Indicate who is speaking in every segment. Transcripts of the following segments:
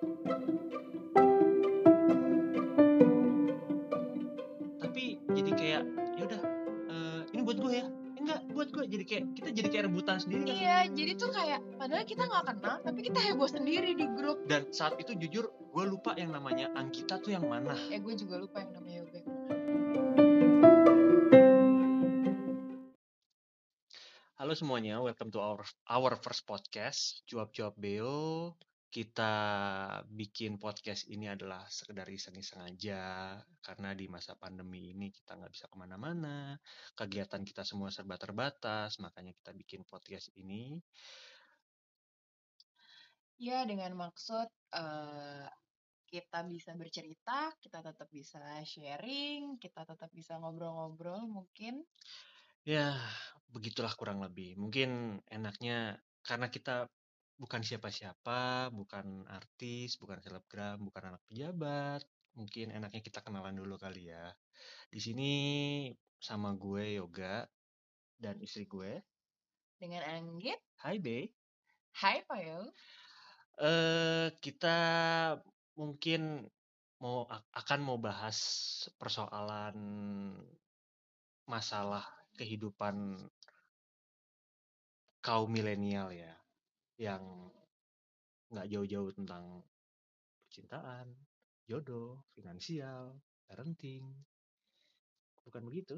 Speaker 1: Tapi jadi kayak ya udah eh, ini buat gue ya. Enggak, buat gue jadi kayak kita jadi kayak rebutan sendiri kan.
Speaker 2: Iya, jadi tuh kayak padahal kita nggak kenal, tapi kita heboh sendiri di grup.
Speaker 1: Dan saat itu jujur gue lupa yang namanya Angkita tuh yang mana.
Speaker 2: Ya gue juga lupa yang namanya Yoga.
Speaker 1: Halo semuanya, welcome to our our first podcast Cuap-cuap Beo. Kita bikin podcast ini adalah sekedar iseng-iseng aja karena di masa pandemi ini kita nggak bisa ke mana-mana, kegiatan kita semua serba terbatas, makanya kita bikin podcast ini.
Speaker 2: Ya dengan maksud eh, kita bisa bercerita, kita tetap bisa sharing, kita tetap bisa ngobrol-ngobrol mungkin.
Speaker 1: Ya, begitulah kurang lebih. Mungkin enaknya karena kita bukan siapa-siapa, bukan artis, bukan selebgram, bukan anak pejabat. Mungkin enaknya kita kenalan dulu kali ya. Di sini sama gue Yoga dan istri gue.
Speaker 2: Dengan Anggit,
Speaker 1: Hai Be.
Speaker 2: hai Payo.
Speaker 1: Eh kita mungkin mau akan mau bahas persoalan masalah kehidupan kaum milenial ya yang nggak jauh-jauh tentang percintaan, jodoh, finansial, parenting. Bukan begitu?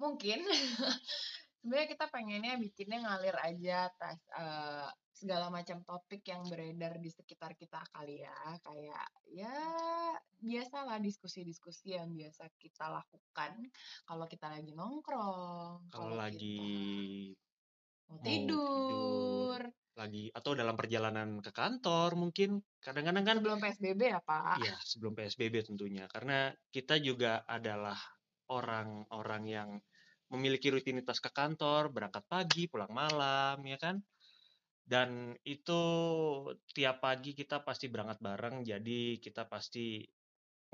Speaker 2: Mungkin sebenarnya kita pengennya bikinnya ngalir aja atas eh, segala macam topik yang beredar di sekitar kita kali ya. Kayak ya biasalah diskusi-diskusi yang biasa kita lakukan kalau kita lagi nongkrong,
Speaker 1: Kalau lagi
Speaker 2: kita mau
Speaker 1: mau
Speaker 2: tidur,
Speaker 1: lagi atau dalam perjalanan ke kantor mungkin kadang-kadang kan
Speaker 2: sebelum PSBB ya Pak.
Speaker 1: Iya, sebelum PSBB tentunya. Karena kita juga adalah orang-orang yang memiliki rutinitas ke kantor, berangkat pagi, pulang malam, ya kan? Dan itu tiap pagi kita pasti berangkat bareng, jadi kita pasti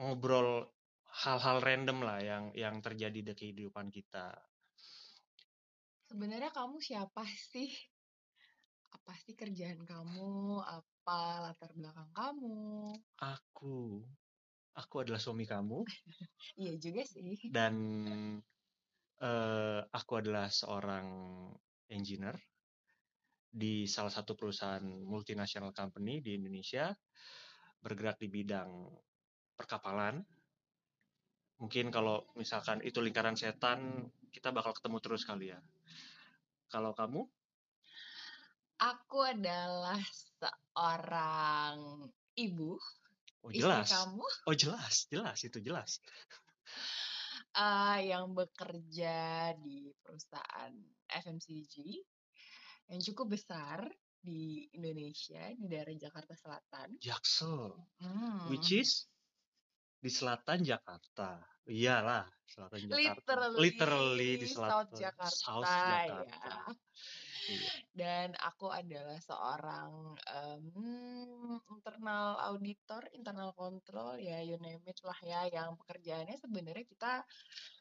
Speaker 1: ngobrol hal-hal random lah yang yang terjadi di kehidupan kita.
Speaker 2: Sebenarnya kamu siapa sih? Apa sih kerjaan kamu? Apa latar belakang kamu?
Speaker 1: Aku, aku adalah suami kamu
Speaker 2: Iya juga sih.
Speaker 1: dan eh, aku adalah seorang engineer di salah satu perusahaan multinational company di Indonesia bergerak di bidang perkapalan. Mungkin kalau misalkan itu lingkaran setan, kita bakal ketemu terus kali ya. Kalau kamu?
Speaker 2: Aku adalah seorang ibu,
Speaker 1: Oh
Speaker 2: istri
Speaker 1: jelas.
Speaker 2: kamu,
Speaker 1: Oh jelas, jelas itu jelas.
Speaker 2: eh, yang bekerja di perusahaan FMCG yang cukup besar di Indonesia di daerah Jakarta Selatan.
Speaker 1: Jaksel,
Speaker 2: Hmm.
Speaker 1: which is di selatan Jakarta. Iyalah, selatan Jakarta.
Speaker 2: Literally,
Speaker 1: Literally di
Speaker 2: South
Speaker 1: selatan.
Speaker 2: Jakarta,
Speaker 1: South
Speaker 2: ya.
Speaker 1: Jakarta. Iya.
Speaker 2: Dan aku adalah seorang em, internal auditor, internal control, ya you name it lah ya. Yang pekerjaannya sebenarnya kita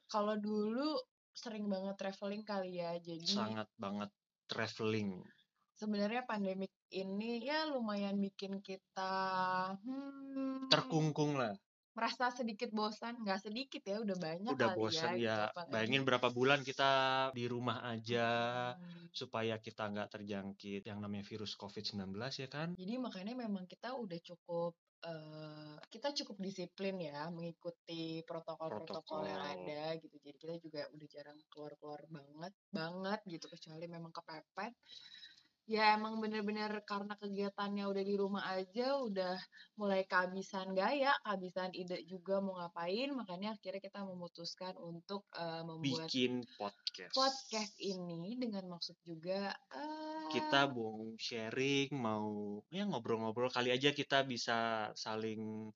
Speaker 2: kalau dulu sering banget traveling kali ya. Jadi
Speaker 1: Sangat banget traveling.
Speaker 2: sebenarnya pandemik ini ya lumayan bikin kita hmm,
Speaker 1: Terkungkung lah.
Speaker 2: Merasa sedikit bosan. Nggak sedikit ya, udah banyak
Speaker 1: Udah
Speaker 2: kali
Speaker 1: bosan
Speaker 2: ya. gitu,
Speaker 1: ya.
Speaker 2: apalagi.
Speaker 1: Bayangin berapa bulan kita di rumah aja
Speaker 2: Hmm.
Speaker 1: supaya kita nggak terjangkit yang namanya virus COVID-19 ya kan?
Speaker 2: Jadi makanya memang kita udah cukup eh, kita cukup disiplin ya mengikuti protokol-protokol yang ada gitu. Jadi kita juga udah jarang keluar-keluar banget banget gitu kecuali memang kepepet. Ya emang bener-bener karena kegiatannya udah di rumah aja udah mulai kehabisan gaya, kehabisan ide juga mau ngapain, makanya akhirnya kita memutuskan untuk eh, membuat
Speaker 1: Bikin podcast.
Speaker 2: podcast ini dengan maksud juga eh,
Speaker 1: Kita mau sharing, mau ya ngobrol-ngobrol kali aja kita bisa saling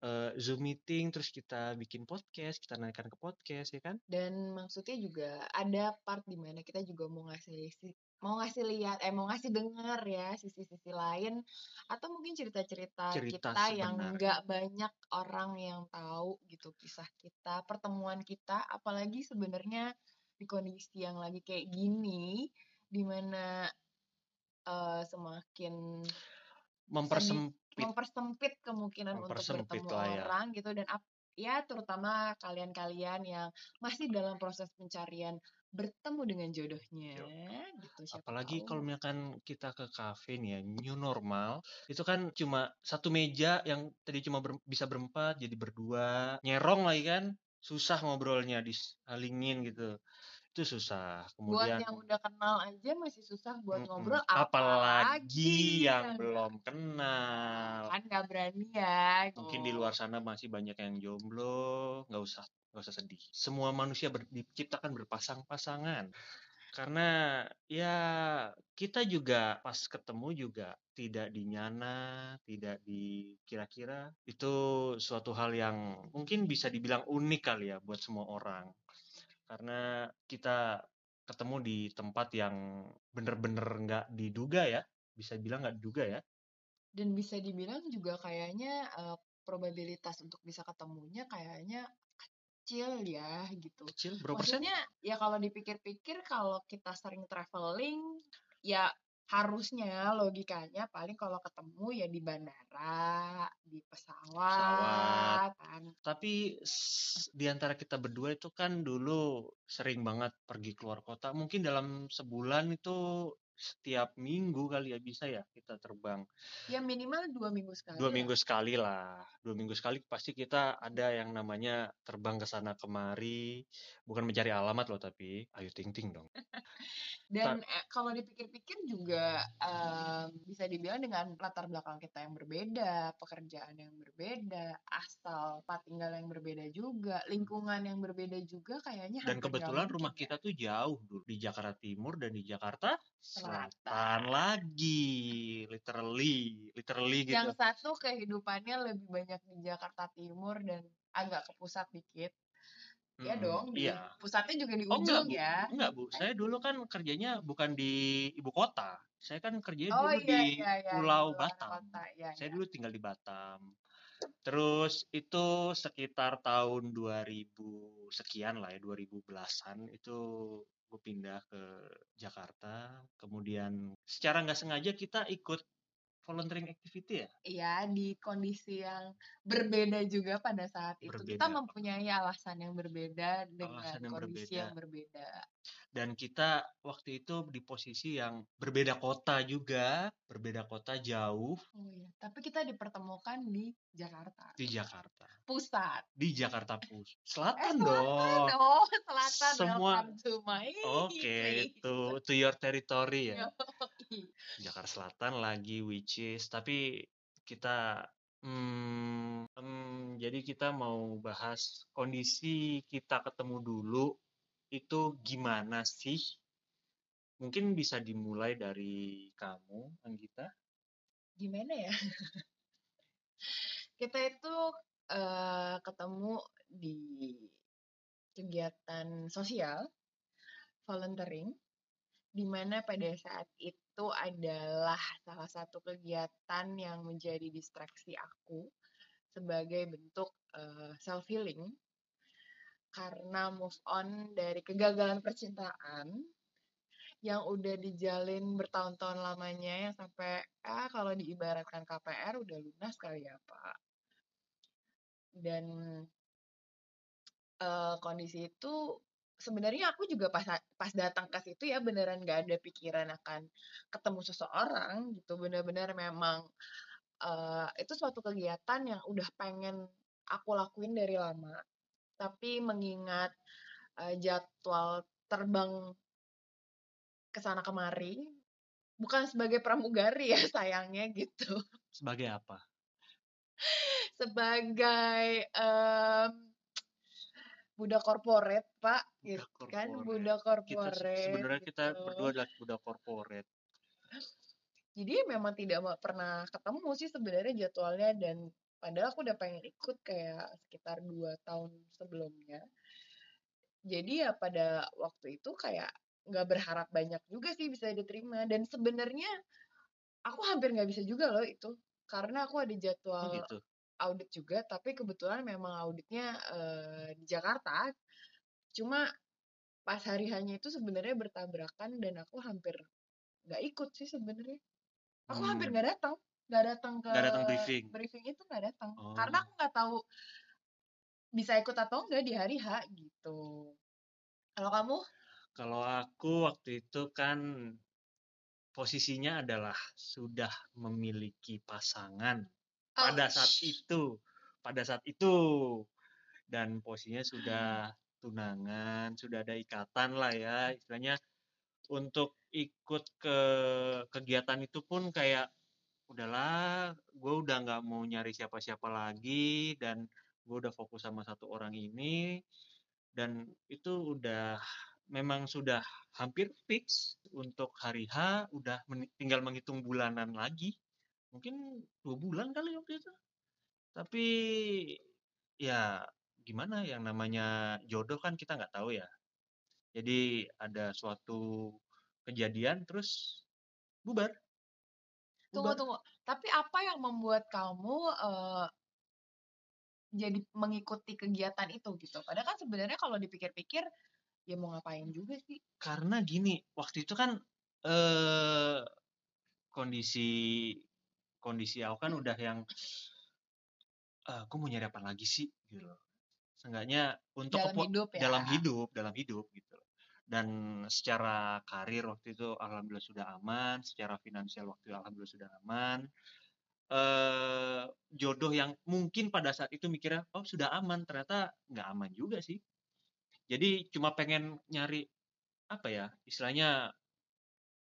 Speaker 1: eh, Zoom meeting terus kita bikin podcast, kita naikkan ke podcast ya kan?
Speaker 2: dan maksudnya juga ada part di mana kita juga mau ngasih si- mau ngasih lihat eh mau ngasih denger ya sisi-sisi lain atau mungkin cerita-cerita
Speaker 1: Cerita
Speaker 2: kita yang
Speaker 1: sebenarnya.
Speaker 2: nggak banyak orang yang tahu gitu kisah kita pertemuan kita apalagi sebenarnya di kondisi yang lagi kayak gini di mana eh, semakin
Speaker 1: Mempersem mempersempit
Speaker 2: mempersempit kemungkinan untuk
Speaker 1: Mempersempit
Speaker 2: bertemu
Speaker 1: lah ya.
Speaker 2: orang gitu dan ap- ya terutama kalian-kalian yang masih dalam proses pencarian bertemu dengan jodohnya gitu siapa
Speaker 1: apalagi
Speaker 2: tahu.
Speaker 1: kalau misalkan kita ke kafe nih ya new normal itu kan cuma satu meja yang tadi cuma ber- bisa berempat jadi berdua nyerong lagi kan susah ngobrolnya disalingin gitu itu susah.
Speaker 2: Buat
Speaker 1: kemudian
Speaker 2: yang udah kenal aja masih susah buat
Speaker 1: Mm-mm.
Speaker 2: ngobrol
Speaker 1: apalagi yang
Speaker 2: yang
Speaker 1: belum kenal.
Speaker 2: kan nggak berani ya
Speaker 1: mungkin di
Speaker 2: gitu.
Speaker 1: luar sana masih banyak yang jomblo nggak usah nggak usah sedih. Semua manusia ber- diciptakan berpasang-pasangan. Karena ya kita juga pas ketemu juga tidak dinyana tidak dikira-kira itu suatu hal yang mungkin bisa dibilang unik kali ya buat semua orang karena kita ketemu di tempat yang bener-bener nggak diduga ya bisa bilang nggak diduga ya.
Speaker 2: Dan bisa dibilang juga kayaknya eh, probabilitas untuk bisa ketemunya kayaknya kecil ya gitu.
Speaker 1: Kecil? Berapa persen?
Speaker 2: Maksudnya ya kalau dipikir-pikir kalau kita sering traveling ya harusnya logikanya paling kalau ketemu ya di bandara di pesawat, kan.
Speaker 1: Tapi di antara kita berdua itu kan dulu sering banget pergi keluar kota. Mungkin dalam sebulan itu setiap minggu kali ya bisa ya kita terbang
Speaker 2: ya minimal dua minggu sekali
Speaker 1: dua
Speaker 2: lah.
Speaker 1: minggu sekali lah dua minggu sekali pasti kita ada yang namanya terbang ke sana kemari bukan mencari alamat loh tapi ayo ting ting dong
Speaker 2: dan eh, kalau dipikir-pikir juga em, bisa dibilang dengan latar belakang kita yang berbeda pekerjaan yang berbeda asal tempat tinggal yang berbeda juga lingkungan yang berbeda juga kayaknya
Speaker 1: dan kebetulan rumah
Speaker 2: ya.
Speaker 1: kita tuh jauh dulu di Jakarta Timur dan di Jakarta
Speaker 2: Selatan.
Speaker 1: Lagi literally literally gitu.
Speaker 2: Yang satu kehidupannya lebih banyak di Jakarta Timur dan agak ke pusat dikit. Ya
Speaker 1: Mm-mm,
Speaker 2: dong di
Speaker 1: iya.
Speaker 2: pusatnya juga di
Speaker 1: Oh, enggak,
Speaker 2: ujung
Speaker 1: Bu.
Speaker 2: ya.
Speaker 1: enggak bu. Saya dulu kan kerjanya bukan di ibu kota. Saya kan kerjanya
Speaker 2: oh
Speaker 1: dulu
Speaker 2: iya
Speaker 1: di
Speaker 2: iya iya.
Speaker 1: Pulau
Speaker 2: luar
Speaker 1: Batam.
Speaker 2: kota. Ya,
Speaker 1: saya
Speaker 2: ya.
Speaker 1: dulu tinggal di Batam. Terus itu sekitar tahun 2000 sekian lah ya 2000 belasan itu gue pindah ke Jakarta kemudian secara nggak sengaja kita ikut volunteering activity ya
Speaker 2: Iya, di kondisi yang berbeda juga pada saat itu. Kita
Speaker 1: Berbeda.
Speaker 2: mempunyai alasan yang berbeda dengan
Speaker 1: Alasan yang
Speaker 2: kondisi
Speaker 1: berbeda.
Speaker 2: yang berbeda.
Speaker 1: Dan kita waktu itu di posisi yang berbeda kota juga berbeda kota jauh
Speaker 2: Oh iya, tapi kita dipertemukan di Jakarta.
Speaker 1: di Jakarta
Speaker 2: Pusat.
Speaker 1: di Jakarta Pusat
Speaker 2: Eh,
Speaker 1: selatan
Speaker 2: selatan
Speaker 1: dong
Speaker 2: Oh, selatan.
Speaker 1: Semua-
Speaker 2: to my
Speaker 1: oke
Speaker 2: place.
Speaker 1: itu to your territory ya. Jakarta Selatan lagi which is tapi kita hmm, em, jadi kita mau bahas kondisi kita ketemu dulu itu gimana sih? Mungkin bisa dimulai dari kamu Anggita.
Speaker 2: Gimana ya? kita itu eh, ketemu di kegiatan sosial volunteering di mana pada saat itu adalah salah satu kegiatan yang menjadi distraksi aku sebagai bentuk self healing karena move on dari kegagalan percintaan yang udah dijalin bertahun-tahun lamanya yang sampai ah kalau diibaratkan KPR udah lunas kali ya Pak. Dan eh, kondisi itu sebenarnya aku juga pas pas datang ke situ ya beneran gak ada pikiran akan ketemu seseorang gitu. Bener-bener memang eh, itu suatu kegiatan yang udah pengen aku lakuin dari lama tapi mengingat eh, jadwal terbang ke sana kemari bukan sebagai pramugari ya sayangnya gitu
Speaker 1: sebagai apa
Speaker 2: sebagai em, budak korporat pak gitu
Speaker 1: Budak
Speaker 2: kan
Speaker 1: korporat.
Speaker 2: budak
Speaker 1: kita
Speaker 2: korporat
Speaker 1: sebenarnya kita
Speaker 2: gitu.
Speaker 1: berdua adalah budak korporat
Speaker 2: jadi memang tidak pernah ketemu sih sebenarnya jadwalnya dan padahal aku udah pengen ikut kayak sekitar dua tahun sebelumnya. Jadi ya pada waktu itu kayak nggak berharap banyak juga sih bisa diterima. Dan sebenarnya aku hampir nggak bisa juga loh itu. Karena aku ada
Speaker 1: oh
Speaker 2: jadwal
Speaker 1: gitu?
Speaker 2: audit juga tapi kebetulan memang auditnya eh, di Jakarta. Cuma pas hari hanya itu sebenarnya bertabrakan dan aku hampir nggak ikut sih sebenarnya. Aku hampir
Speaker 1: Hmm.
Speaker 2: nggak datang nggak datang ke
Speaker 1: Nggak datang briefing.
Speaker 2: briefing itu nggak datang.
Speaker 1: Oh.
Speaker 2: karena aku nggak tahu bisa ikut atau enggak di hari H gitu. Kalau kamu?
Speaker 1: Kalau aku waktu itu kan posisinya adalah sudah memiliki pasangan pada saat itu, pada saat itu. Dan posisinya sudah tunangan, sudah ada ikatan lah ya, istilahnya. Untuk ikut ke kegiatan itu pun kayak udahlah, gue udah nggak mau nyari siapa-siapa lagi dan gue udah fokus sama satu orang ini. Dan itu udah memang sudah hampir fix untuk hari H udah meni- tinggal menghitung bulanan lagi. Mungkin dua bulan kali waktu itu. Tapi ya gimana yang namanya jodoh kan kita nggak tahu ya. Jadi ada suatu kejadian terus bubar
Speaker 2: tunggu tunggu. Tapi apa yang membuat kamu eh, jadi mengikuti kegiatan itu gitu? Padahal kan sebenarnya kalau dipikir-pikir ya mau ngapain juga sih?
Speaker 1: Karena gini waktu itu kan eh kondisi kondisi aku kan udah yang "Ah, aku mau nyari apa lagi sih? Gitu seenggaknya untuk
Speaker 2: dalam hidup ya.
Speaker 1: dalam hidup dalam hidup gitu. Dan secara karir waktu itu alhamdulillah sudah aman secara finansial waktu itu alhamdulillah sudah aman. Eh jodoh yang mungkin pada saat itu mikirnya oh sudah aman ternyata nggak aman juga sih. Jadi cuma pengen nyari apa ya istilahnya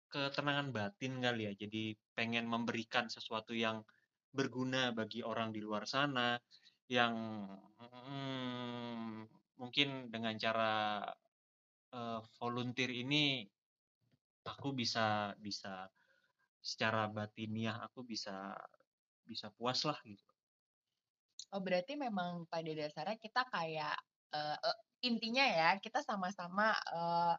Speaker 1: ketenangan batin kali ya. Jadi pengen memberikan sesuatu yang berguna bagi orang di luar sana yang mm, mungkin dengan cara eh, volunteer ini aku bisa bisa secara batiniah aku bisa bisa puas lah gitu
Speaker 2: Oh berarti memang pada dasarnya kita kayak eh, intinya ya kita sama-sama eh,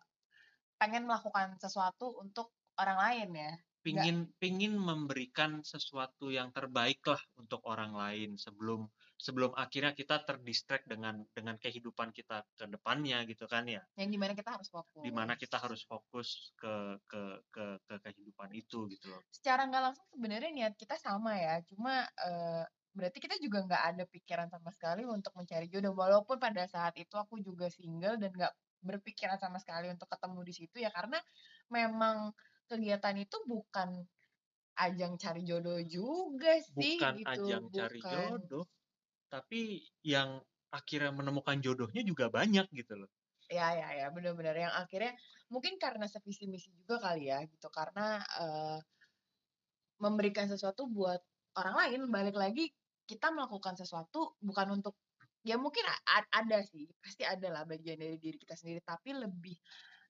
Speaker 2: pengen melakukan sesuatu untuk orang lain ya.
Speaker 1: pingin pingin memberikan sesuatu yang terbaik lah untuk orang lain sebelum sebelum akhirnya kita terdistract dengan dengan kehidupan kita ke depannya gitu kan ya
Speaker 2: Yang di mana kita harus fokus.
Speaker 1: di mana kita harus fokus ke ke ke ke kehidupan itu gitu loh
Speaker 2: Secara nggak langsung sebenarnya niat kita sama ya. Cuma eh, berarti kita juga nggak ada pikiran sama sekali untuk mencari jodoh. Walaupun pada saat itu aku juga single dan nggak berpikiran sama sekali untuk ketemu di situ ya karena memang kegiatan itu bukan ajang cari jodoh juga sih
Speaker 1: bukan
Speaker 2: gitu.
Speaker 1: ajang cari
Speaker 2: Bukan.
Speaker 1: jodoh tapi yang akhirnya menemukan jodohnya juga banyak gitu loh.
Speaker 2: Ya, ya, ya, benar-benar yang akhirnya mungkin karena sevisi misi juga kali ya gitu. Karena eh, memberikan sesuatu buat orang lain balik lagi kita melakukan sesuatu bukan untuk ya mungkin ada sih pasti ada lah bagian dari diri kita sendiri. Tapi lebih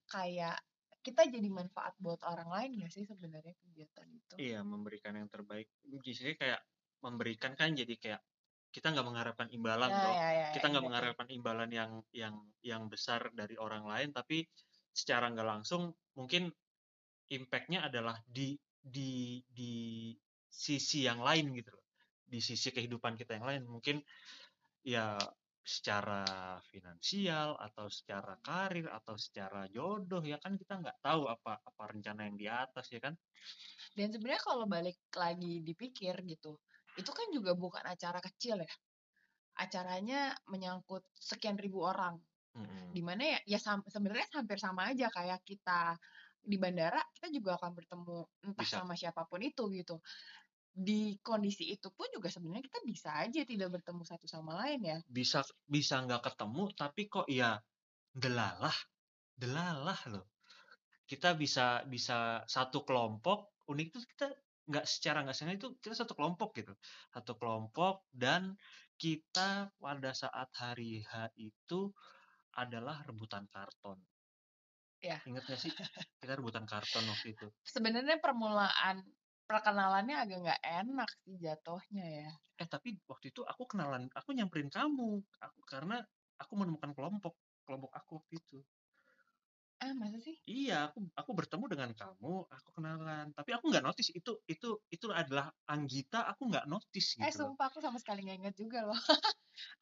Speaker 2: kayak kita jadi manfaat buat orang lain ya sih sebenarnya kegiatan itu?
Speaker 1: Iya memberikan yang terbaik. Jadi kayak memberikan kan jadi kayak kita nggak mengharapkan imbalan
Speaker 2: ya,
Speaker 1: toh.
Speaker 2: ya, ya,
Speaker 1: kita nggak
Speaker 2: exactly.
Speaker 1: mengharapkan imbalan yang yang yang besar dari orang lain tapi secara nggak langsung mungkin impactnya adalah di di di sisi yang lain gitu loh. Di sisi kehidupan kita yang lain. Mungkin ya secara finansial atau secara karir atau secara jodoh ya kan kita nggak tahu apa apa rencana yang di atas ya kan?
Speaker 2: Dan sebenarnya kalau balik lagi dipikir gitu itu kan juga bukan acara kecil ya. Acaranya menyangkut sekian ribu orang.
Speaker 1: Mm-mm.
Speaker 2: di mana ya ya sam- sebenarnya hampir sama aja kayak kita di bandara kita juga akan bertemu entah
Speaker 1: Bisa.
Speaker 2: sama siapa pun itu gitu. Di kondisi itu pun juga sebenarnya kita bisa aja tidak bertemu satu sama lain ya.
Speaker 1: Bisa bisa nggak ketemu tapi kok ya delalah delalah loh. Kita bisa bisa satu kelompok unik itu kita nggak secara nggak sengaja itu kita satu kelompok gitu. Satu kelompok dan kita pada saat hari H itu adalah rebutan karton.
Speaker 2: Ya.
Speaker 1: ingat gak sih? Kita rebutan karton waktu itu.
Speaker 2: Sebenarnya permulaan perkenalannya agak nggak enak sih jatuhnya ya.
Speaker 1: Eh tapi waktu itu aku kenalan aku nyamperin kamu. Aku karena aku menemukan kelompok kelompok aku waktu itu
Speaker 2: ah masa sih
Speaker 1: Iya, aku aku bertemu dengan kamu, aku kenalan. Tapi aku nggak notice itu itu itu adalah Anggita, aku nggak notice
Speaker 2: eh
Speaker 1: gitu loh.
Speaker 2: sumpah aku sama sekali nggak inget juga loh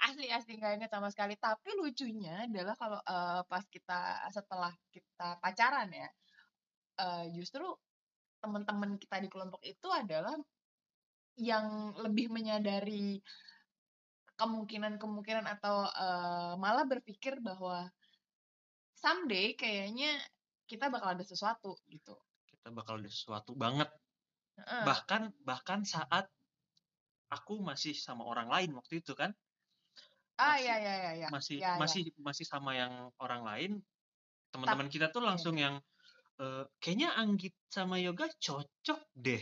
Speaker 2: asli asli nggak inget sama sekali tapi lucunya adalah kalau eh, pas kita setelah kita pacaran ya eh, justru teman-teman kita di kelompok itu adalah yang lebih menyadari kemungkinan-kemungkinan atau uh, malah berpikir bahwa someday kayaknya kita bakal ada sesuatu gitu.
Speaker 1: Kita bakal ada sesuatu banget.
Speaker 2: Uh.
Speaker 1: Bahkan bahkan saat aku masih sama orang lain waktu itu kan.
Speaker 2: Ah masih, ya ya ya ya.
Speaker 1: Masih
Speaker 2: ya,
Speaker 1: masih ya. masih sama yang orang lain. Teman-teman kita tuh langsung ya. yang uh, kayaknya Anggit sama Yoga cocok deh.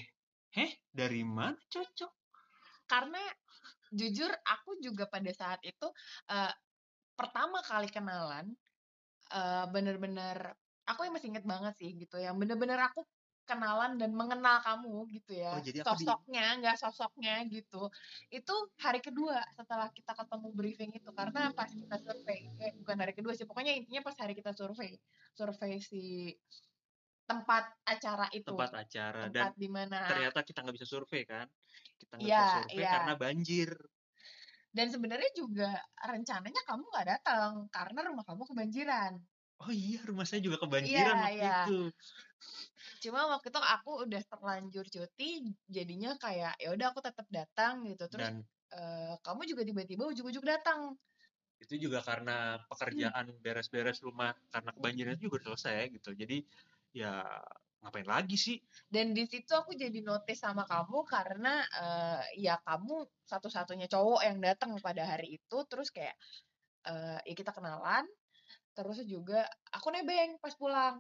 Speaker 1: Heh, dari mana cocok?
Speaker 2: Karena jujur aku juga pada saat itu uh, pertama kali kenalan uh, bener-bener aku yang masih inget banget sih gitu yang bener-bener aku kenalan dan mengenal kamu gitu ya
Speaker 1: oh, jadi
Speaker 2: sosoknya nggak di... sosoknya gitu. Itu hari kedua setelah kita ketemu briefing itu karena pas kita survei eh, bukan hari kedua sih pokoknya intinya pas hari kita survei survei si tempat acara itu
Speaker 1: tempat acara
Speaker 2: tempat
Speaker 1: dan
Speaker 2: di mana
Speaker 1: ternyata kita nggak bisa survei kan? Kita nggak
Speaker 2: ya,
Speaker 1: bisa survei
Speaker 2: ya.
Speaker 1: karena banjir
Speaker 2: dan sebenarnya juga rencananya kamu nggak datang karena rumah kamu kebanjiran.
Speaker 1: Oh iya rumah saya juga kebanjiran ya, waktu ya. itu.
Speaker 2: Cuma waktu itu aku udah terlanjur cuti jadinya kayak ya udah aku tetap datang gitu. Terus dan, uh, kamu juga tiba-tiba ujuk-ujuk datang.
Speaker 1: Itu juga karena pekerjaan beres-beres rumah karena kebanjiran juga selesai gitu. Jadi ya ngapain lagi sih?
Speaker 2: Dan di situ aku jadi notice sama kamu karena uh, ya kamu satu-satunya cowok yang datang pada hari itu terus kayak uh, ya kita kenalan terus juga aku nebeng pas pulang.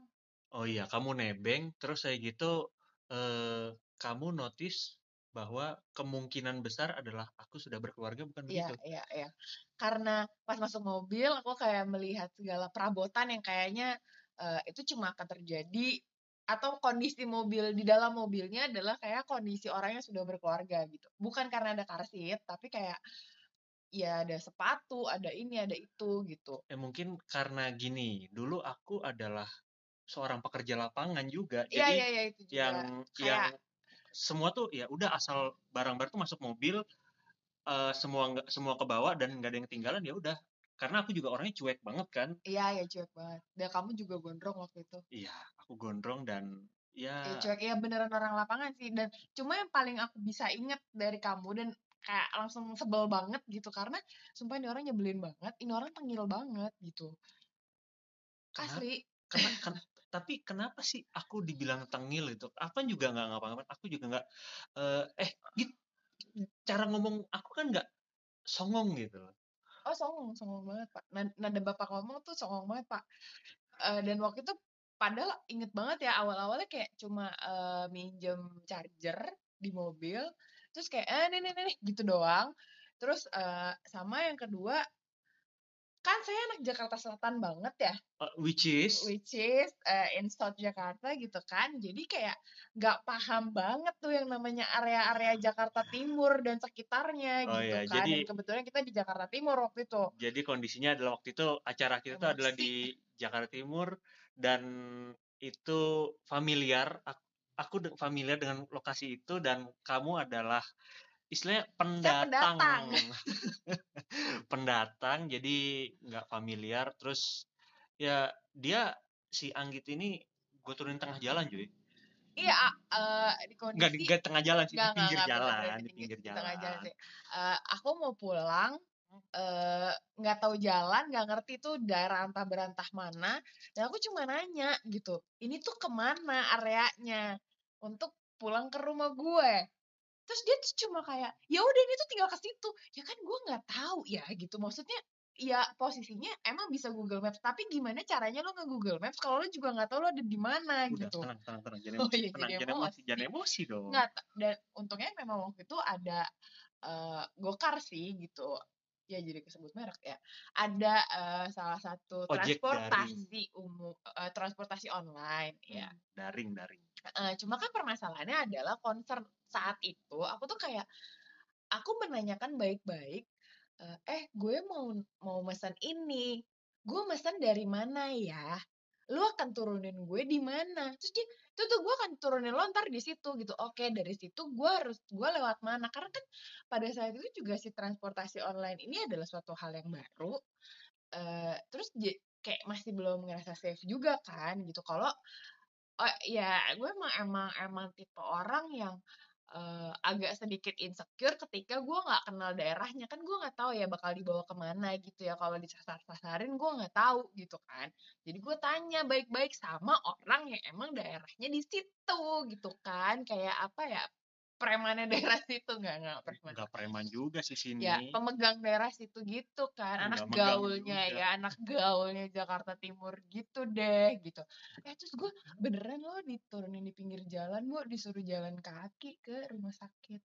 Speaker 1: Oh iya, kamu nebeng terus saya gitu uh, kamu notice bahwa kemungkinan besar adalah aku sudah berkeluarga bukan
Speaker 2: iya,
Speaker 1: begitu?
Speaker 2: Iya, iya, Karena pas masuk mobil aku kayak melihat segala perabotan yang kayaknya uh, itu cuma akan terjadi atau kondisi mobil di dalam mobilnya adalah kayak kondisi orang yang sudah berkeluarga gitu. Bukan karena ada car seat, tapi kayak ya ada sepatu, ada ini, ada itu gitu.
Speaker 1: Ya mungkin karena gini, dulu aku adalah seorang pekerja lapangan juga.
Speaker 2: Iya, iya, iya itu
Speaker 1: juga. Yang kayak... yang semua tuh ya udah asal barang-barang tuh masuk mobil uh, semua semua ke bawah dan nggak ada yang ketinggalan ya udah karena aku juga orangnya cuek banget kan.
Speaker 2: Iya ya cuek banget. Dan kamu juga gondrong waktu itu.
Speaker 1: Iya aku gondrong dan ya
Speaker 2: ya cuek. Ya beneran orang lapangan sih. Dan cuma yang paling aku bisa inget dari kamu dan kayak langsung sebel banget gitu karena sumpah ini orang nyebelin banget ini orang tengil banget gitu. Asli.
Speaker 1: kenapa, ken, tapi kenapa sih aku dibilang tengil itu? Apa juga nggak ngapa-ngapain? Aku juga nggak uh, eh gitu cara ngomong aku kan nggak songong gitu
Speaker 2: oh songong songong banget pak. Nada bapak ngomong tuh songong banget pak. Uh, dan waktu itu padahal inget banget ya awal-awalnya kayak cuma uh, minjem charger di mobil terus kayak eh nih nih nih gitu doang. Terus uh, sama yang kedua kan saya anak Jakarta Selatan banget ya.
Speaker 1: Uh, which is?
Speaker 2: Which is uh, in South Jakarta gitu kan. Jadi kayak nggak paham banget tuh yang namanya area-area Jakarta Timur dan sekitarnya
Speaker 1: oh,
Speaker 2: gitu
Speaker 1: ya.
Speaker 2: kan.
Speaker 1: Jadi,
Speaker 2: dan kebetulan kita di Jakarta Timur waktu itu.
Speaker 1: Jadi kondisinya adalah waktu itu acara kita itu adalah di Jakarta Timur dan itu familiar. Aku, aku familiar dengan lokasi itu dan kamu adalah istilahnya pendatang.
Speaker 2: pendatang.
Speaker 1: pendatang jadi nggak familiar. Terus ya dia si Anggit ini gue turunin tengah jalan cuy.
Speaker 2: Iya uh, di kondisi
Speaker 1: nggak di tengah jalan sih
Speaker 2: gak,
Speaker 1: di pinggir
Speaker 2: gak,
Speaker 1: jalan
Speaker 2: gak,
Speaker 1: di pinggir jalan,
Speaker 2: tengah jalan sih. Uh, aku mau pulang nggak uh, tahu jalan nggak ngerti tuh daerah antah berantah mana dan aku cuma nanya gitu ini tuh ke mana areanya? Untuk pulang ke rumah gue terus dia tuh cuma kayak ya udah ini tuh tinggal ke situ. Ya kan gue nggak tahu ya gitu maksudnya ya posisinya emang bisa Google Maps tapi gimana caranya lo nge Google Maps kalau lo juga nggak tahu lo ada di mana gitu.
Speaker 1: tenang tenang tenang jangan oh, iya, tenang, jangan emosi jangan emosi. dong.
Speaker 2: Nggak dan untungnya memang waktu itu ada uh, gokar sih gitu ya jadi kesebut merek ya ada uh, salah satu Ojek transportasi daring. umum uh, transportasi online hmm, ya
Speaker 1: daring daring.
Speaker 2: Uh, cuma kan permasalahannya adalah concern saat itu aku tuh kayak aku menanyakan baik-baik uh, eh gue mau mau pesan ini gue pesan dari mana ya lu akan turunin gue di mana? Terus dia itu tuh gue akan turunin lo ntar di situ gitu. Oke dari situ gue harus gue lewat mana? Karena kan pada saat itu juga si transportasi online ini adalah suatu hal yang baru uh, terus kayak masih belum ngerasa safe juga kan gitu. Kalau oh ya gue emang emang emang tipe orang yang eh, agak sedikit insecure ketika gue nggak kenal daerahnya. Kan gue nggak tahu ya bakal dibawa ke mana gitu ya. Kalau disasar-sasarin gue nggak tahu gitu kan. Jadi gue tanya baik-baik sama orang yang emang daerahnya di situ gitu kan. Kayak apa ya premannya daerah situ nggak nggak preman.
Speaker 1: nggak preman juga sih sini.
Speaker 2: Ya pemegang daerah situ gitu kan anak
Speaker 1: Nggak megang
Speaker 2: gaulnya
Speaker 1: juga.
Speaker 2: ya anak gaulnya Jakarta Timur gitu deh gitu. Eh terus gue beneran loh diturunin di pinggir jalan gue disuruh jalan kaki ke rumah sakit.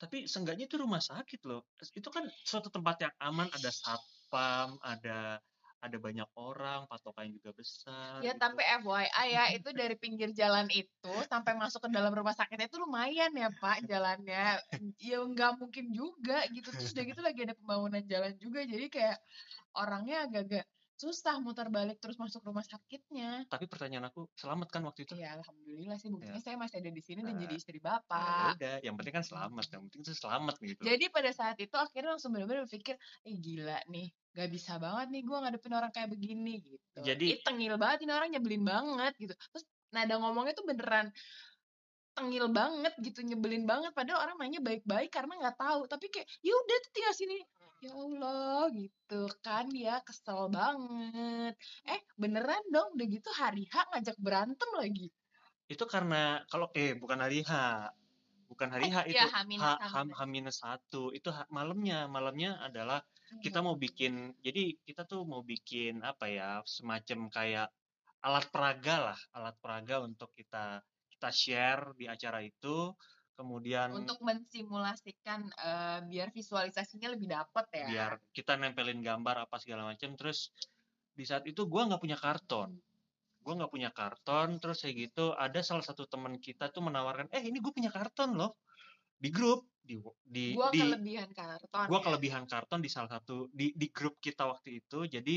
Speaker 1: Tapi seenggaknya itu rumah sakit loh. Itu kan suatu tempat yang aman ada satpam ada ada banyak orang patokan juga besar
Speaker 2: ya
Speaker 1: gitu.
Speaker 2: tapi FYI ya itu dari pinggir jalan itu sampai masuk ke dalam rumah sakitnya itu lumayan ya pak jalannya. Ya nggak mungkin juga gitu. Terus udah gitu lagi ada pembangunan jalan juga. Jadi kayak orangnya agak-agak susah muter balik terus masuk rumah sakitnya
Speaker 1: tapi pertanyaan aku selamat kan waktu itu
Speaker 2: Ya alhamdulillah sih buktinya saya masih ada di sini dan
Speaker 1: Nah,
Speaker 2: jadi istri
Speaker 1: Ya
Speaker 2: bapak.
Speaker 1: udah yang penting kan selamat yang penting itu selamat gitu
Speaker 2: Jadi pada saat itu akhirnya langsung benar-benar berpikir, eh gila nih, gak bisa banget nih gue ngadepin orang kayak begini gitu.
Speaker 1: Jadi-
Speaker 2: Ih, tengil banget ini orang nyebelin banget gitu. Terus nada ngomongnya tuh beneran tengil banget gitu, nyebelin banget. Padahal orang nanya baik-baik karena nggak tahu. Tapi kayak, ya udah tuh tinggal sini. Ya Allah gitu kan ya kesel banget. Eh beneran dong udah gitu hari H ngajak berantem lagi.
Speaker 1: itu karena kalau eh bukan hari H bukan hari H
Speaker 2: Eh,
Speaker 1: itu
Speaker 2: ya, H
Speaker 1: satu itu H- malamnya malamnya adalah kita mau bikin jadi kita tuh mau bikin apa ya semacam kayak alat peraga lah alat peraga untuk kita kita share di acara itu kemudian
Speaker 2: untuk mensimulasikan eh, biar visualisasinya lebih dapet ya.
Speaker 1: biar kita nempelin gambar apa segala macam terus di saat itu gua nggak punya karton gua nggak punya karton terus kayak gitu ada salah satu teman kita tuh menawarkan eh ini gue punya karton loh di grup di di di
Speaker 2: kelebihan karton.
Speaker 1: gua
Speaker 2: ya.
Speaker 1: kelebihan karton di salah satu di di grup kita waktu itu jadi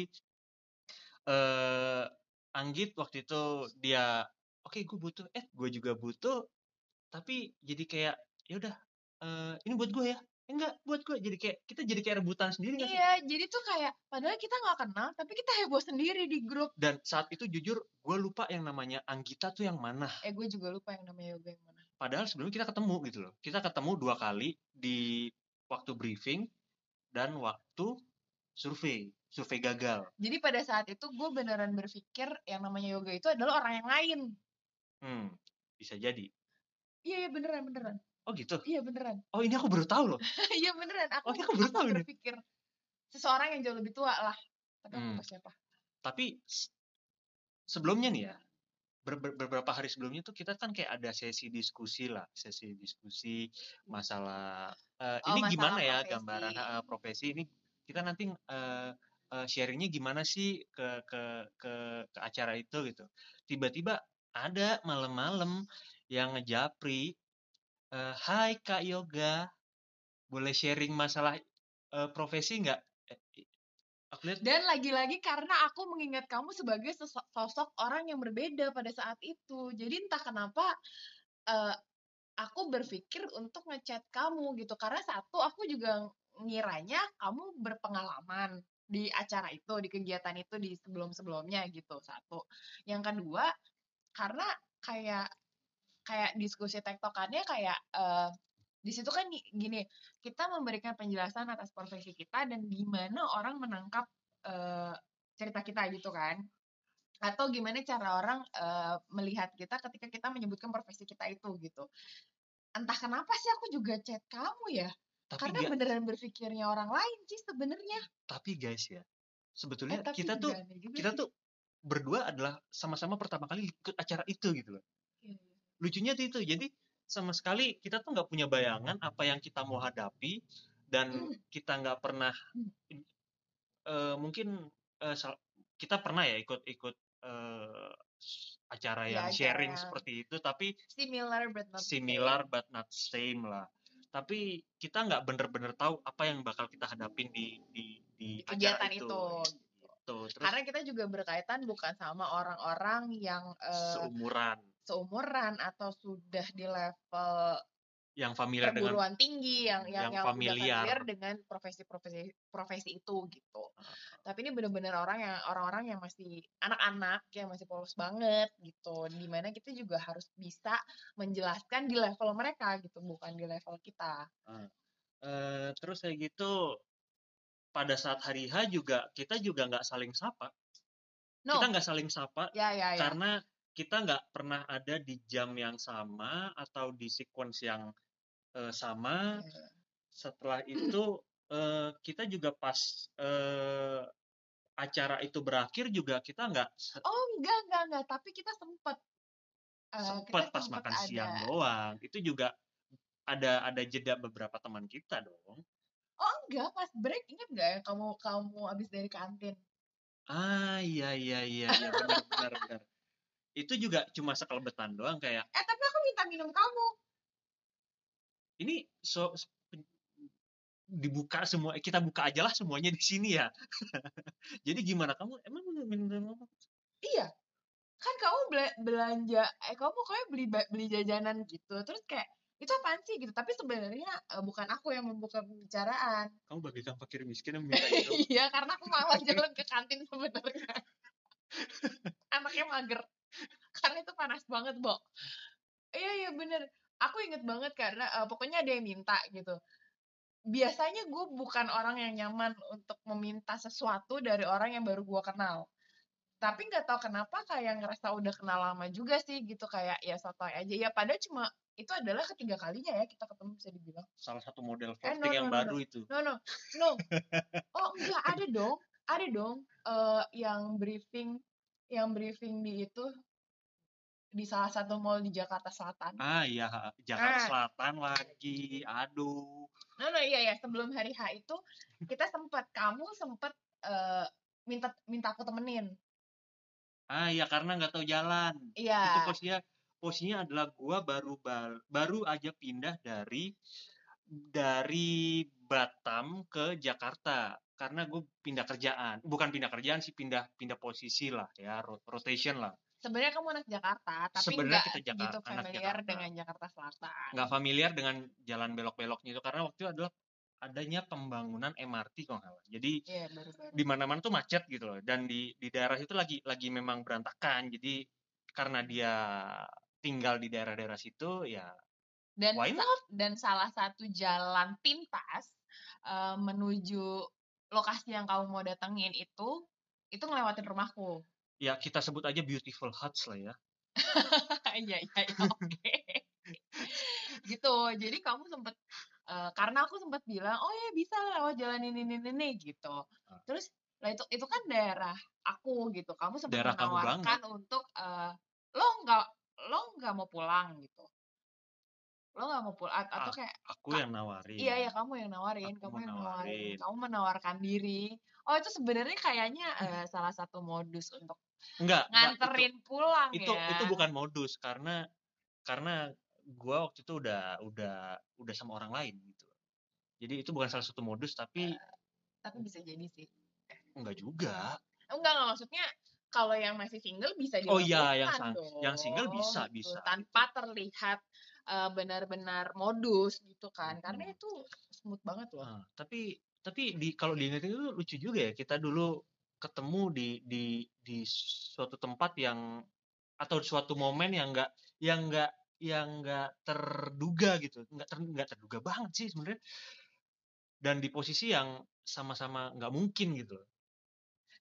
Speaker 1: eh Anggit waktu itu dia oke gue butuh eh gue juga butuh tapi jadi kayak ya udah eh ini buat gue ya Eh, enggak buat gue jadi kayak kita jadi kayak rebutan sendiri nggak sih?
Speaker 2: Iya, jadi tuh kayak padahal kita nggak kenal, tapi kita heboh sendiri di grup.
Speaker 1: dan saat itu jujur gue lupa yang namanya Anggita tuh yang mana
Speaker 2: Eh, gue juga lupa yang namanya yoga yang mana.
Speaker 1: padahal sebelumnya kita ketemu gitu loh kita ketemu dua kali di waktu briefing dan waktu survei survei gagal
Speaker 2: Jadi pada saat itu gue beneran berpikir yang namanya yoga itu adalah orang yang lain.
Speaker 1: hmm bisa jadi
Speaker 2: Iya, iya beneran beneran.
Speaker 1: oh gitu
Speaker 2: Iya beneran.
Speaker 1: oh ini aku baru tahu loh
Speaker 2: Iya beneran. Aku,
Speaker 1: Oh, ini aku baru tahu ini.
Speaker 2: berpikir seseorang yang jauh lebih tua lah. Tapi aku
Speaker 1: Hmm.
Speaker 2: lupa siapa.
Speaker 1: tapi sebelumnya nih ya ber- ber- beberapa hari sebelumnya tuh kita kan kayak ada sesi diskusi lah sesi diskusi masalah eh,
Speaker 2: Oh,
Speaker 1: ini
Speaker 2: masalah
Speaker 1: gimana ya
Speaker 2: profesi.
Speaker 1: gambaran eh, profesi ini kita nanti eh, eh, sharingnya gimana sih ke ke ke ke acara itu gitu tiba-tiba ada malam-malam yang ngejapri eh, Hai Kak Yoga boleh sharing masalah eh, profesi nggak Eh,
Speaker 2: Dan lagi-lagi karena aku mengingat kamu sebagai sosok, orang yang berbeda pada saat itu. Jadi entah kenapa eh, aku berpikir untuk ngechat kamu gitu. Karena satu aku juga ngiranya kamu berpengalaman di acara itu, di kegiatan itu di sebelum-sebelumnya gitu. Satu. Yang kedua, karena kayak kayak diskusi tektokannya kayak eh, di situ kan gi- gini, kita memberikan penjelasan atas profesi kita dan gimana orang menangkap eh, cerita kita gitu kan. Atau gimana cara orang eh, melihat kita ketika kita menyebutkan profesi kita itu gitu. Entah kenapa sih aku juga chat kamu ya?
Speaker 1: Tapi
Speaker 2: karena beneran berpikirnya orang lain sih sebenarnya.
Speaker 1: Tapi guys ya
Speaker 2: eh,
Speaker 1: sebetulnya
Speaker 2: tapi
Speaker 1: kita tuh kita tuh berdua adalah sama-sama pertama kali ikut acara itu gitu loh
Speaker 2: Iya, iya.
Speaker 1: lucunya tuh itu jadi sama sekali kita tuh nggak punya bayangan apa yang kita mau hadapi dan
Speaker 2: Hmm.
Speaker 1: kita nggak pernah eh, mungkin eh, sal- kita pernah ya ikut-ikut eh, s- acara
Speaker 2: Iya,
Speaker 1: yang
Speaker 2: acara
Speaker 1: sharing
Speaker 2: yang-
Speaker 1: seperti itu tapi
Speaker 2: similar but not same.
Speaker 1: similar but not same lah tapi kita nggak bener-bener tahu apa yang bakal kita hadapin di di di,
Speaker 2: Di kegiatan
Speaker 1: acara itu,
Speaker 2: itu.
Speaker 1: Gitu. terus
Speaker 2: karena kita juga berkaitan bukan sama orang-orang yang eh,
Speaker 1: seumuran
Speaker 2: seumuran atau sudah di level
Speaker 1: yang familiar dengan
Speaker 2: tinggi yang yang
Speaker 1: yang
Speaker 2: yang
Speaker 1: familiar.
Speaker 2: familiar dengan profesi-profesi profesi itu gitu.
Speaker 1: Heeh.
Speaker 2: Tapi ini bener-bener orang yang orang-orang yang masih anak-anak yang masih polos banget gitu. Di mana kita juga harus bisa menjelaskan di level mereka gitu, bukan di level kita.
Speaker 1: Eh, terus kayak gitu pada saat hari H juga kita juga nggak saling sapa.
Speaker 2: No,
Speaker 1: Kita nggak saling sapa
Speaker 2: ya ya ya.
Speaker 1: karena kita nggak pernah ada di jam yang sama atau di sequence yang eh, sama.
Speaker 2: Ya.
Speaker 1: Setelah itu eh, kita juga pas eh, acara itu berakhir juga kita nggak
Speaker 2: Oh enggak enggak enggak, tapi kita sempet eh, kita
Speaker 1: sempet pas
Speaker 2: sempet
Speaker 1: makan
Speaker 2: ada.
Speaker 1: siang doang. Itu juga ada ada jeda beberapa teman kita dong.
Speaker 2: Oh enggak, pas break inget nggak ya kamu kamu abis dari kantin?
Speaker 1: Ah iya iya iya iya benar benar benar. Itu juga cuma sekelebetan doang kayak
Speaker 2: Eh tapi aku minta minum kamu.
Speaker 1: ini so dibuka semua kita buka aja lah semuanya di sini ya. Jadi gimana kamu emang minum apa?
Speaker 2: Iya, kan kamu bela- belanja, eh kamu pokoknya beli beli jajanan gitu. Terus kayak itu apaan sih gitu. Tapi sebenarnya eh, bukan aku yang membuka pembicaraan.
Speaker 1: Kamu bagaikan fakir miskin yang minta minum.
Speaker 2: Iya, karena aku malas jalan ke kantin sebenarnya. Anaknya mager. Karena itu panas banget, Bo. Iya, iya bener. Aku inget banget karena eh, pokoknya ada yang minta gitu. Biasanya gue bukan orang yang nyaman untuk meminta sesuatu dari orang yang baru gue kenal. Tapi nggak tahu kenapa kayak ngerasa udah kenal lama juga sih gitu kayak ya sotoy aja ya padahal cuma itu adalah ketiga kalinya ya kita ketemu bisa dibilang.
Speaker 1: Salah satu model
Speaker 2: Eh, no,
Speaker 1: flirting yang
Speaker 2: no, no,
Speaker 1: baru itu.
Speaker 2: No, no, no. Oh, enggak, ada dong. Ada dong eh yang briefing yang briefing di itu di salah satu mall di Jakarta Selatan.
Speaker 1: Ah iya, Jakarta
Speaker 2: Ah.
Speaker 1: Selatan lagi. Aduh.
Speaker 2: No, no, iya ya, sebelum hari H itu kita sempat kamu sempat eh minta minta aku temenin.
Speaker 1: Ah iya karena nggak tahu jalan. Itu
Speaker 2: Iya.
Speaker 1: posisinya posisinya adalah gua baru bal- baru aja pindah dari dari Batam ke Jakarta. Karena gue pindah kerjaan. Bukan pindah kerjaan sih pindah pindah posisi lah ya ro- rotation lah.
Speaker 2: Sebenarnya kamu anak Jakarta, tapi
Speaker 1: Sebenarnya kita Jaka-
Speaker 2: gitu
Speaker 1: anak
Speaker 2: familiar
Speaker 1: Jakarta.
Speaker 2: dengan Jakarta Selatan.
Speaker 1: nggak familiar dengan jalan belok-beloknya itu. Karena waktu itu adalah adanya pembangunan MRT nggak salah. Jadi
Speaker 2: Iya,
Speaker 1: di mana-mana tuh macet gitu loh. Dan di di daerah itu lagi lagi memang berantakan. Jadi karena dia tinggal di daerah-daerah situ ya
Speaker 2: Dan
Speaker 1: why not?
Speaker 2: dan salah satu jalan pintas eh, menuju lokasi yang kamu mau datengin itu itu ngelewatin rumahku.
Speaker 1: ya kita sebut aja beautiful huts lah ya
Speaker 2: Iya iya iya oke. gitu. Jadi kamu sempet eh, karena aku sempet bilang, "Oh ya bisa lewat jalan ini ini ini" gitu.
Speaker 1: Ah.
Speaker 2: Terus lah itu itu kan daerah aku gitu. Kamu sempat menawarkan untuk eh, lo nggak lo nggak mau pulang gitu. Lo nggak mau pulang atau
Speaker 1: Ah,
Speaker 2: kayak
Speaker 1: aku yang nawarin
Speaker 2: Iya ya kamu yang nawarin,
Speaker 1: Aku
Speaker 2: kamu yang nawarin,
Speaker 1: nawarin.
Speaker 2: kamu menawarkan diri. Oh itu sebenarnya kayaknya eh, salah satu modus untuk
Speaker 1: enggak enggak itu
Speaker 2: nganterin pulang
Speaker 1: itu
Speaker 2: ya.
Speaker 1: itu bukan modus karena karena gua waktu itu udah udah udah sama orang lain gitu jadi itu bukan salah satu modus tapi
Speaker 2: Tapi bisa jadi sih.
Speaker 1: enggak juga
Speaker 2: Enggak enggak maksudnya kalau yang masih single bisa
Speaker 1: Oh iya,
Speaker 2: dilakukan
Speaker 1: yang sang-
Speaker 2: dong,
Speaker 1: yang single bisa,
Speaker 2: gitu.
Speaker 1: bisa,
Speaker 2: tanpa terlihat eh, benar-benar modus gitu kan. Karena
Speaker 1: Mm-mm.
Speaker 2: itu smooth banget loh.
Speaker 1: Nah, tapi tapi di kalau diingetin itu lucu juga ya kita dulu ketemu di di di suatu tempat yang atau suatu momen yang enggak yang enggak yang enggak terduga gitu. Enggak ter, enggak terduga banget sih sebenarnya. Dan di posisi yang sama-sama nggak mungkin gitu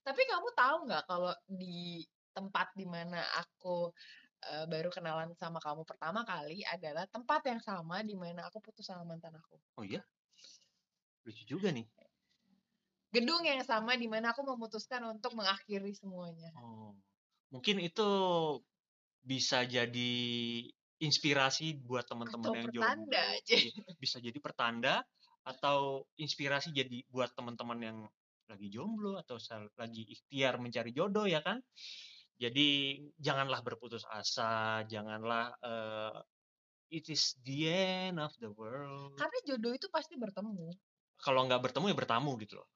Speaker 2: tapi kamu tahu nggak kalau di tempat di mana aku eh, baru kenalan sama kamu pertama kali adalah tempat yang sama di mana aku putus sama mantan aku.
Speaker 1: Oh iya? Lucu juga nih.
Speaker 2: Gedung yang sama di mana aku memutuskan untuk mengakhiri semuanya.
Speaker 1: Oh, mungkin itu bisa jadi inspirasi buat teman-teman yang
Speaker 2: pertanda
Speaker 1: jomblo.
Speaker 2: aja.
Speaker 1: Iya, Bisa jadi pertanda atau inspirasi jadi buat teman-teman yang lagi jomblo atau lagi ikhtiar mencari jodoh ya kan. Jadi janganlah berputus asa, janganlah eh, it is the end of the world.
Speaker 2: karena jodoh itu pasti bertemu
Speaker 1: Kalau nggak bertemu ya bertamu gitu loh.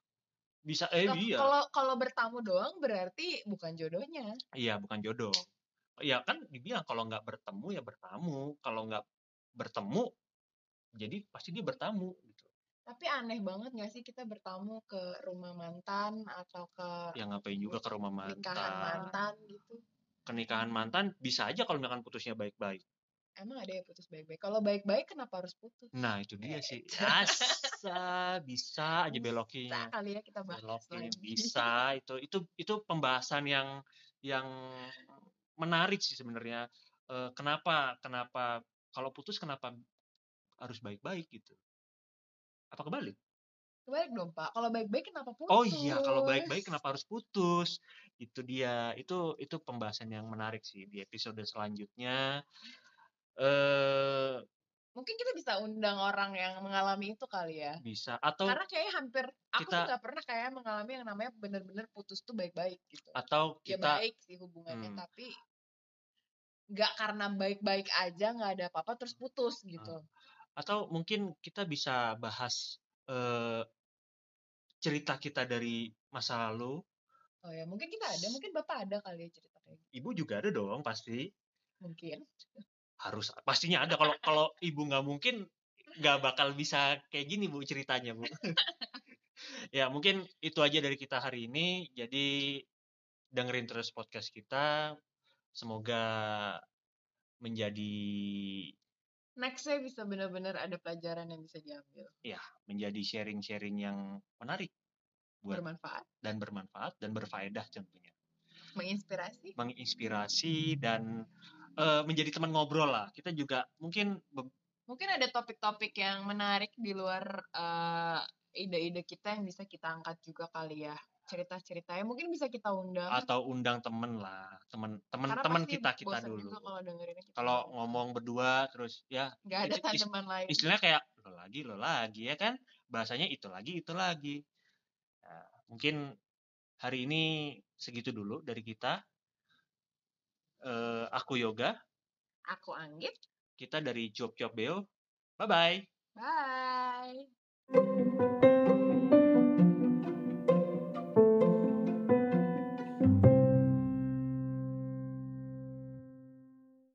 Speaker 1: Bisa eh
Speaker 2: Loh,
Speaker 1: iya.
Speaker 2: kalau kalau bertamu doang berarti bukan jodohnya
Speaker 1: Iya, bukan jodoh. Ya kan dibilang kalau nggak bertemu ya bertamu. Kalau nggak bertemu jadi pasti dia bertamu
Speaker 2: Tapi aneh banget gak sih kita bertamu ke rumah mantan atau ke
Speaker 1: yang ngapain juga ke rumah
Speaker 2: nikahan
Speaker 1: mantan
Speaker 2: mantan gitu.
Speaker 1: ke nikahan mantan bisa aja kalau misalkan putusnya baik-baik
Speaker 2: Emang ada yang putus baik-baik. Kalau baik-baik kenapa harus putus?
Speaker 1: nah itu dia sih
Speaker 2: Eh,
Speaker 1: asa bisa aja
Speaker 2: Bisa
Speaker 1: belokinya
Speaker 2: kali ya kita bahas
Speaker 1: belokin
Speaker 2: lagi.
Speaker 1: bisa itu itu itu pembahasan yang yang menarik sih sebenarnya Eh, kenapa kenapa kalau putus kenapa harus baik-baik gitu apa kebalik
Speaker 2: Kebalik dong Pak. Kalau baik-baik kenapa putus?
Speaker 1: oh iya kalau baik-baik kenapa harus putus itu dia itu itu pembahasan yang menarik sih di episode selanjutnya eh
Speaker 2: Mungkin kita bisa undang orang yang mengalami itu kali ya.
Speaker 1: bisa atau
Speaker 2: Karena kayaknya hampir aku tuh
Speaker 1: kita-
Speaker 2: nggak pernah kayak mengalami yang namanya bener-bener putus tuh baik-baik gitu.
Speaker 1: atau
Speaker 2: Ya
Speaker 1: kita
Speaker 2: baik sih hubungannya,
Speaker 1: Hmm.
Speaker 2: tapi nggak karena baik-baik aja nggak ada apa-apa terus putus gitu.
Speaker 1: Atau mungkin kita bisa bahas eh, cerita kita dari masa lalu?
Speaker 2: Oh ya mungkin kita ada, mungkin bapak ada kali ya cerita kayak gitu.
Speaker 1: ibu juga ada dong pasti.
Speaker 2: Mungkin.
Speaker 1: harus pastinya ada. Kalau kalau ibu nggak mungkin nggak bakal bisa kayak gini bu ceritanya bu. Ya mungkin itu aja dari kita hari ini. Jadi dengerin terus podcast kita. Semoga menjadi
Speaker 2: Nextnya bisa benar-benar ada pelajaran yang bisa diambil.
Speaker 1: menjadi sharing-sharing yang menarik buat
Speaker 2: Bermanfaat,
Speaker 1: dan bermanfaat dan berfaedah tentunya
Speaker 2: menginspirasi.
Speaker 1: menginspirasi dan eh, menjadi teman ngobrol lah kita juga mungkin
Speaker 2: Mungkin ada topik-topik yang menarik di luar eh, ide-ide kita yang bisa kita angkat juga kali ya. Cerita-ceritanya mungkin bisa kita undang.
Speaker 1: atau undang temen lah temen temen
Speaker 2: Karena
Speaker 1: temen kita kita dulu
Speaker 2: kalau ngomong.
Speaker 1: berdua terus ya
Speaker 2: nggak ada
Speaker 1: is-
Speaker 2: tandeman lain.
Speaker 1: istilahnya kayak lo lagi lo lagi ya kan bahasanya itu lagi itu lagi Nah, mungkin hari ini segitu dulu dari kita Eh, aku yoga
Speaker 2: Aku Anggit.
Speaker 1: kita dari Job Job Beo bye bye
Speaker 2: Bye.